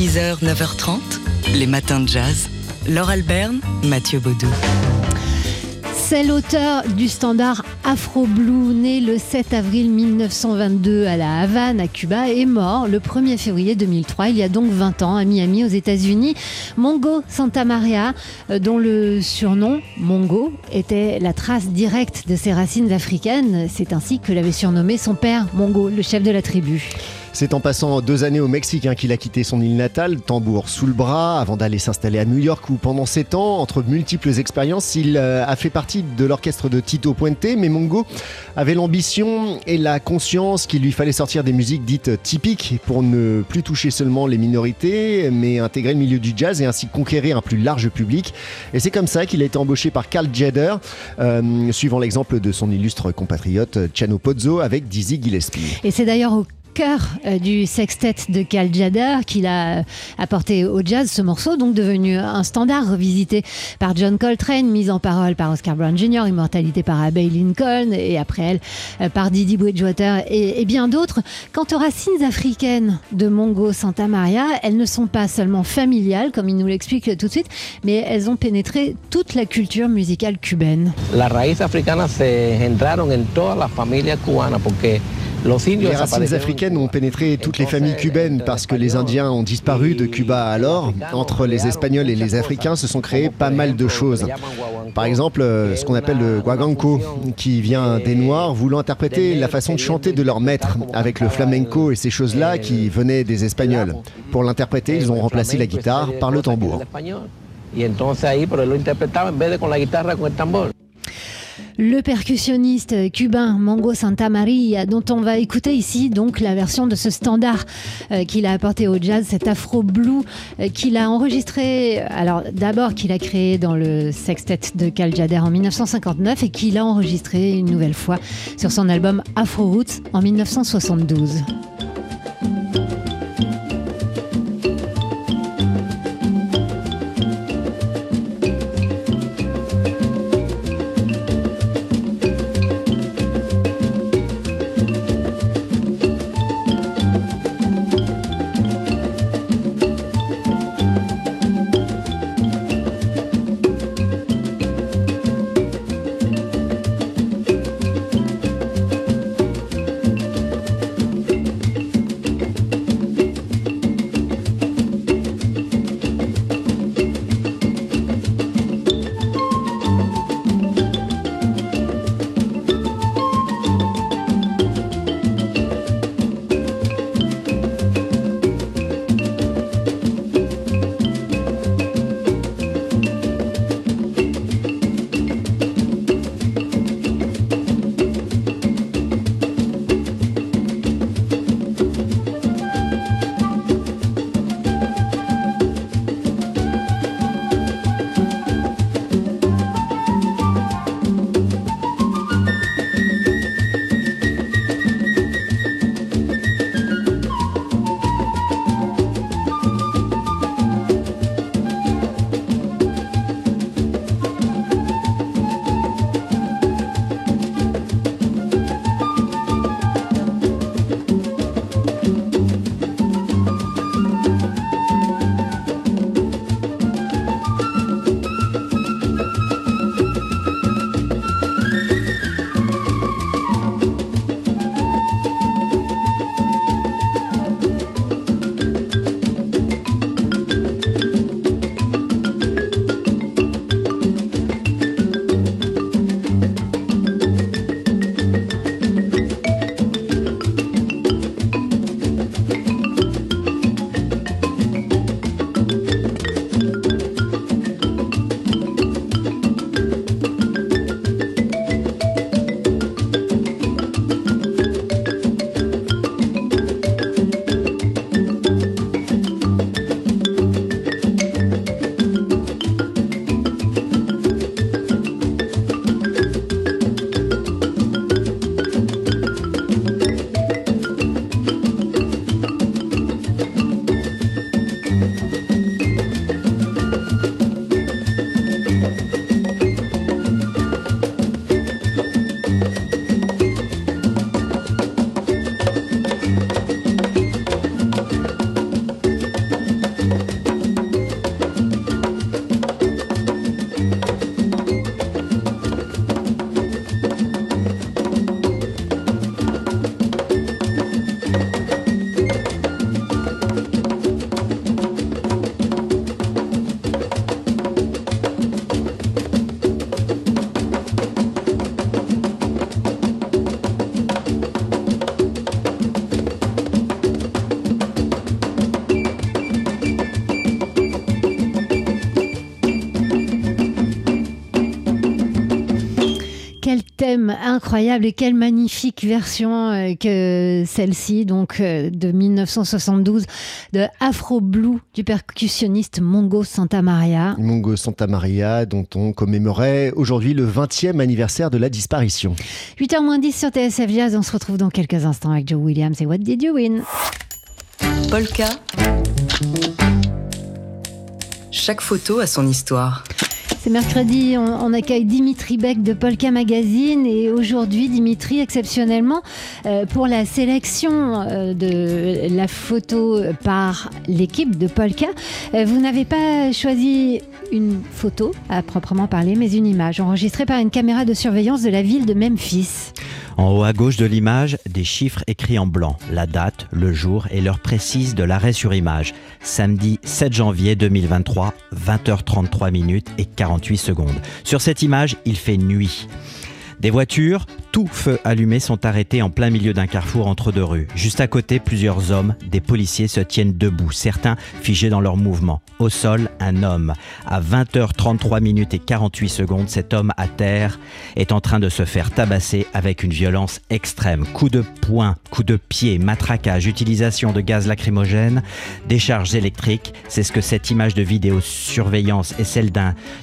6h, 9h30, les matins de jazz. Laure Alberne, Mathieu Baudou. C'est l'auteur du standard Afro Blue, né le 7 avril 1922 à La Havane, à Cuba, et mort le 1er février 2003, il y a donc 20 ans, à Miami, aux États-Unis. Mongo Santa Maria, euh, dont le surnom, Mongo, était la trace directe de ses racines africaines. C'est ainsi que l'avait surnommé son père, Mongo, le chef de la tribu. C'est en passant deux années au Mexique hein, qu'il a quitté son île natale, tambour sous le bras, avant d'aller s'installer à New York où pendant sept ans, entre multiples expériences, il euh, a fait partie de l'orchestre de Tito Puente, mais Mongo avait l'ambition et la conscience qu'il lui fallait sortir des musiques dites typiques pour ne plus toucher seulement les minorités, mais intégrer le milieu du jazz et ainsi conquérir un plus large public. Et c'est comme ça qu'il a été embauché par Carl Jeder, euh, suivant l'exemple de son illustre compatriote Chano Pozzo avec Dizzy Gillespie. Et c'est d'ailleurs euh, du sextet de Cal Jader qu'il a apporté au jazz ce morceau, donc devenu un standard revisité par John Coltrane, mis en parole par Oscar Brown Jr., immortalité par Abbey Lincoln et après elle euh, par Didi Bridgewater et, bien d'autres. Quant aux racines africaines de Mongo Santa Maria, elles ne sont pas seulement familiales, comme il nous l'explique tout de suite, mais elles ont pénétré toute la culture musicale cubaine. Las raíces africanas se engendraron en todas las familias cubanas porque les racines africaines ont pénétré toutes les familles cubaines parce que les Indiens ont disparu de Cuba alors. Entre les Espagnols et les Africains se sont créées pas mal de choses. Par exemple, ce qu'on appelle le guaganco, qui vient des Noirs voulant interpréter la façon de chanter de leur maître avec le flamenco et ces choses-là qui venaient des Espagnols. Pour l'interpréter, ils ont remplacé la guitare par le tambour. Le percussionniste cubain Mongo Santa Maria, dont on va écouter ici donc la version de ce standard euh, qu'il a apporté au jazz, cet afro blue euh, qu'il a enregistré, alors d'abord qu'il a créé dans le sextet de Cal Jader en 1959 et qu'il a enregistré une nouvelle fois sur son album Afro Roots en 1972. Thème incroyable et quelle magnifique version euh, que celle-ci, donc euh, de 1972, de Afro Blue du percussionniste Mongo Santa Maria. Mongo Santa Maria, dont on commémorait aujourd'hui le 20e anniversaire de la disparition. 8h10 sur TSF Jazz, on se retrouve dans quelques instants avec Joe Williams et What Did You Win? Polka. Chaque photo a son histoire. C'est mercredi, on, accueille Dimitri Beck de Polka Magazine et aujourd'hui Dimitri exceptionnellement euh, pour la sélection euh, de la photo par l'équipe de Polka, euh, vous n'avez pas choisi une photo à proprement parler mais une image enregistrée par une caméra de surveillance de la ville de Memphis. En haut à gauche de l'image, des chiffres écrits en blanc, la date, le jour et l'heure précise de l'arrêt sur image. Samedi 7 janvier 2023, 20h33 minutes et 48 secondes. Sur cette image, il fait nuit. Des voitures, tout feu allumé, sont arrêtées en plein milieu d'un carrefour entre deux rues. Juste à côté, plusieurs hommes, des policiers se tiennent debout, certains figés dans leur mouvement. Au sol, un homme. À 20h33 minutes et 48 secondes, cet homme à terre est en train de se faire tabasser avec une violence extrême. Coups de poing, coups de pied, matraquage, utilisation de gaz lacrymogène, décharges électriques. C'est ce que cette image de vidéosurveillance et celle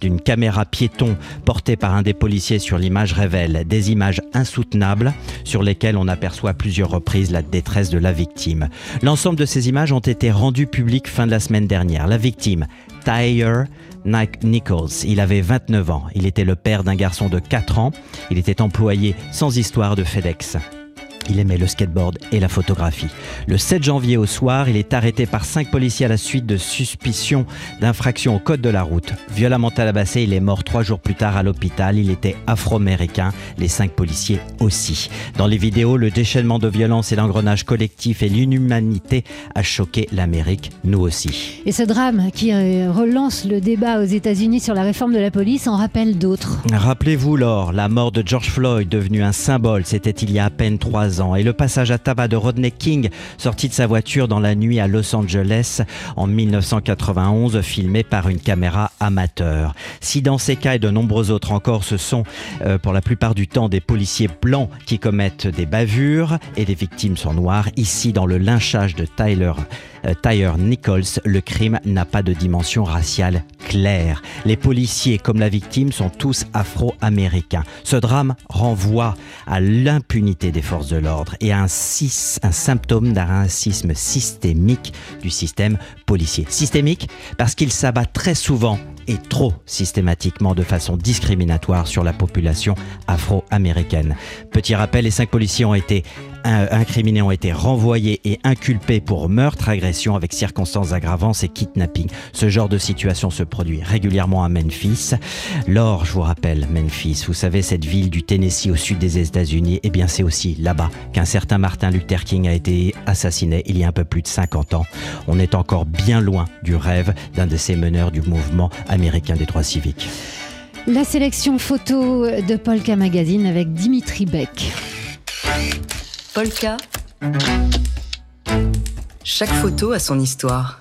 d'une caméra piéton portée par un des policiers sur l'image révèlent des images insoutenables sur lesquelles on aperçoit à plusieurs reprises la détresse de la victime. L'ensemble de ces images ont été rendues publiques fin de la semaine dernière. La victime, Tyre Nichols, il avait 29 ans. Il était le père d'un garçon de 4 ans. Il était employé sans histoire de FedEx. Il aimait le skateboard et la photographie. Le 7 janvier au soir, il est arrêté par cinq policiers à la suite de suspicion d'infraction au code de la route. Violemment tabassé, il est mort trois jours plus tard à l'hôpital. Il était afro-américain, les cinq policiers aussi. Dans les vidéos, le déchaînement de violence et l'engrenage collectif et l'inhumanité a choqué l'Amérique, nous aussi. Et ce drame qui relance le débat aux États-Unis sur la réforme de la police en rappelle d'autres. Rappelez-vous, Laure, la mort de George Floyd, devenu un symbole, c'était il y a à peine trois et le passage à tabac de Rodney King, sorti de sa voiture dans la nuit à Los Angeles en 1991, filmé par une caméra amateur. Si dans ces cas et de nombreux autres encore, ce sont euh, pour la plupart du temps des policiers blancs qui commettent des bavures et les victimes sont noires, ici dans le lynchage de Tyler Tyre Nichols, le crime n'a pas de dimension raciale claire. Les policiers comme la victime sont tous afro-américains. Ce drame renvoie à l'impunité des forces de l'ordre et à un, un symptôme d'un racisme systémique du système policier. Systémique parce qu'il s'abat très souvent et trop systématiquement de façon discriminatoire sur la population afro-américaine. Petit rappel, les cinq policiers ont été incriminés ont été renvoyés et inculpés pour meurtre, agression avec circonstances aggravantes et kidnapping. Ce genre de situation se produit régulièrement à Memphis. Lors, je vous rappelle, Memphis, vous savez, cette ville du Tennessee au sud des États-Unis, eh bien c'est aussi là-bas qu'un certain Martin Luther King a été assassiné il y a un peu plus de 50 ans. On est encore bien loin du rêve d'un de ces meneurs du mouvement américain des droits civiques. La sélection photo de Polka Magazine avec Dimitri Beck. Polka. Chaque photo a son histoire.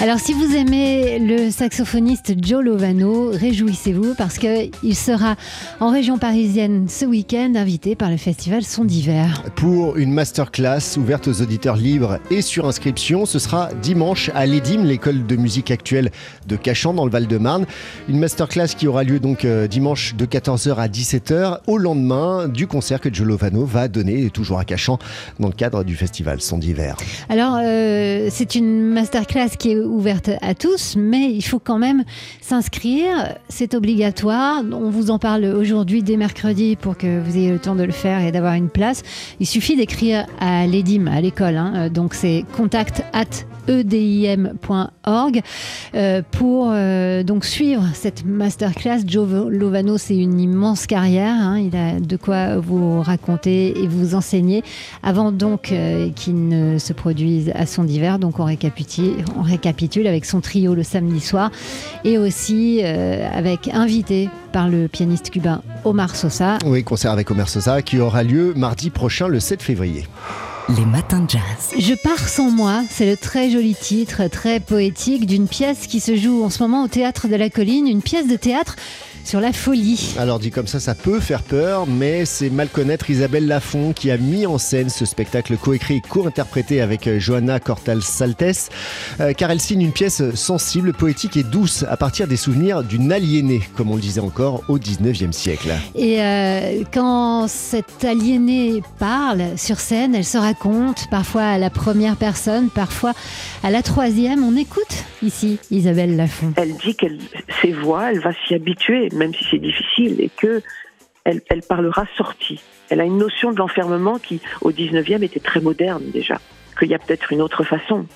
Alors si vous aimez le saxophoniste Joe Lovano, réjouissez-vous parce qu'il sera en région parisienne ce week-end invité par le festival Son d'hiver. Pour une masterclass ouverte aux auditeurs libres et sur inscription, ce sera dimanche à l'EDIM, l'école de musique actuelle de Cachan dans le Val-de-Marne. Une masterclass qui aura lieu donc euh, dimanche de 14h à 17h au lendemain du concert que Joe Lovano va donner toujours à Cachan dans le cadre du festival Son d'hiver. Alors euh, c'est une masterclass qui est ouverte à tous, mais il faut quand même s'inscrire. C'est obligatoire. On vous en parle aujourd'hui dès mercredi pour que vous ayez le temps de le faire et d'avoir une place. Il suffit d'écrire à l'EDIM, à l'école. Hein. Donc c'est contact at edim.org euh, pour euh, donc suivre cette masterclass. Joe Lovano, c'est une immense carrière. Hein. Il a de quoi vous raconter et vous enseigner avant donc euh, qu'il ne se produise à son d'hiver. Donc on récapitule, on récapitule avec son trio le samedi soir et aussi euh, avec invité par le pianiste cubain Omar Sosa. Oui, concert avec Omar Sosa qui aura lieu mardi prochain le 7 février. Les matins de jazz. Je pars sans moi, c'est le très joli titre, très poétique d'une pièce qui se joue en ce moment au théâtre de la colline, une pièce de théâtre sur la folie. Alors dit comme ça, ça peut faire peur, mais c'est mal connaître Isabelle Lafont qui a mis en scène ce spectacle coécrit et co-interprété avec euh, Johanna Cortal-Saltes, euh, car elle signe une pièce sensible, poétique et douce à partir des souvenirs d'une aliénée, comme on le disait encore au 19e siècle. Et euh, quand cette aliénée parle sur scène, elle se raconte parfois à la première personne, parfois à la troisième. On écoute ici Isabelle Lafont. Elle dit qu'elle ses voix, elle va s'y habituer, même si c'est difficile, et que elle, parlera sortie. Elle a une notion de l'enfermement qui, au 19e, était très moderne déjà. Qu'il y a peut-être une autre façon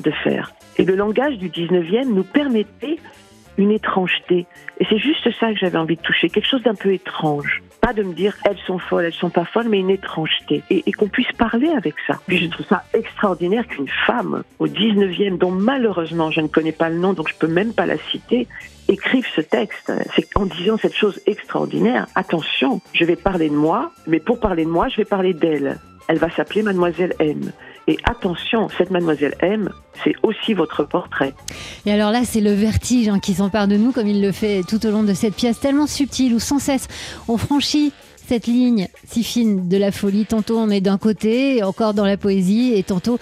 de faire. Et le langage du 19e nous permettait une étrangeté. Et c'est juste ça que j'avais envie de toucher, quelque chose d'un peu étrange. Pas de me dire elles sont folles, elles sont pas folles, mais une étrangeté. Et, qu'on puisse parler avec ça. Puis je trouve ça extraordinaire qu'une femme au 19e, dont malheureusement je ne connais pas le nom, donc je peux même pas la citer, écrive ce texte. C'est en disant cette chose extraordinaire, attention, je vais parler de moi, mais pour parler de moi, je vais parler d'elle. Elle va s'appeler Mademoiselle M. Et attention, cette Mademoiselle M, c'est aussi votre portrait. Et alors là, c'est le vertige hein, qui s'empare de nous, comme il le fait tout au long de cette pièce tellement subtile où sans cesse on franchit cette ligne si fine de la folie. Tantôt on est d'un côté, encore dans la poésie, et tantôt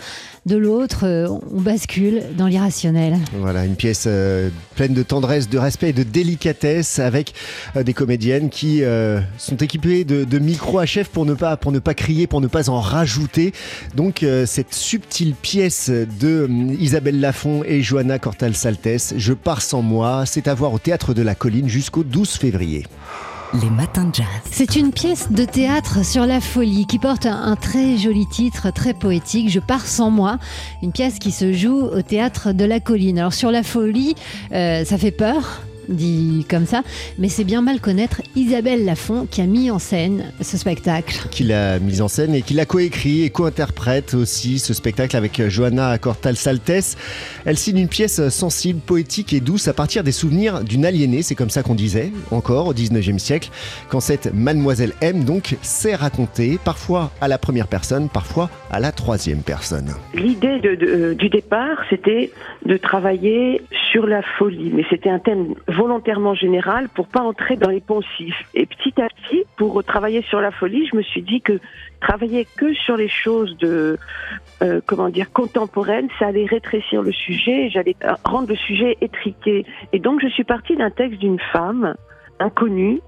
de l'autre, euh, on bascule dans l'irrationnel. Voilà, une pièce euh, pleine de tendresse, de respect et de délicatesse avec euh, des comédiennes qui sont équipées de, micros HF pour ne, pas, pour ne pas crier, pour ne pas en rajouter. Donc cette subtile pièce de Isabelle Lafont et Johanna Cortal-Saltes, Je pars sans moi, c'est à voir au Théâtre de la Colline jusqu'au 12 février. Les matins de jazz. C'est une pièce de théâtre sur la folie qui porte un, très joli titre, très poétique, Je pars sans moi. Une pièce qui se joue au théâtre de la colline. Alors sur la folie, euh, ça fait peur dit comme ça, mais c'est bien mal connaître Isabelle Lafont qui a mis en scène ce spectacle. Qui l'a mise en scène et qui l'a coécrit et co-interprète aussi ce spectacle avec Johanna Cortal-Saltes. Elle signe une pièce sensible, poétique et douce à partir des souvenirs d'une aliénée, c'est comme ça qu'on disait encore au 19e siècle, quand cette Mademoiselle M donc s'est racontée, parfois à la première personne, parfois à la troisième personne. L'idée de- de- du départ, c'était de travailler sur la folie, mais c'était un thème volontairement général pour pas entrer dans les poncifs. Et petit à petit, pour travailler sur la folie, je me suis dit que travailler que sur les choses de euh, comment dire contemporaines, ça allait rétrécir le sujet, j'allais euh, rendre le sujet étriqué. Et donc je suis partie d'un texte d'une femme inconnue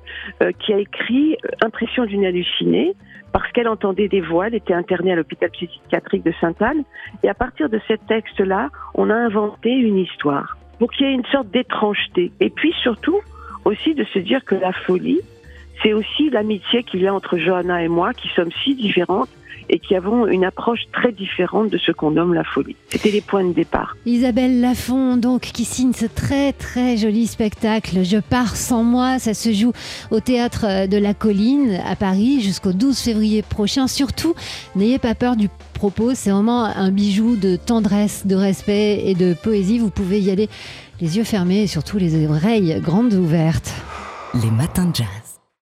euh, qui a écrit Impression d'une hallucinée parce qu'elle entendait des voix, elle était internée à l'hôpital psychiatrique de Sainte-Anne et à partir de ce texte-là, on a inventé une histoire pour qu'il y ait une sorte d'étrangeté. Et puis surtout, aussi de se dire que la folie, c'est aussi l'amitié qu'il y a entre Johanna et moi, qui sommes si différentes et qui avons une approche très différente de ce qu'on nomme la folie. C'était les points de départ. Isabelle Lafont, donc, qui signe ce très très joli spectacle Je pars sans moi. Ça se joue au théâtre de la Colline à Paris jusqu'au 12 février prochain. Surtout, n'ayez pas peur du C'est vraiment un bijou de tendresse, de respect et de poésie. Vous pouvez y aller les yeux fermés et surtout les oreilles grandes ouvertes. Les matins de jazz.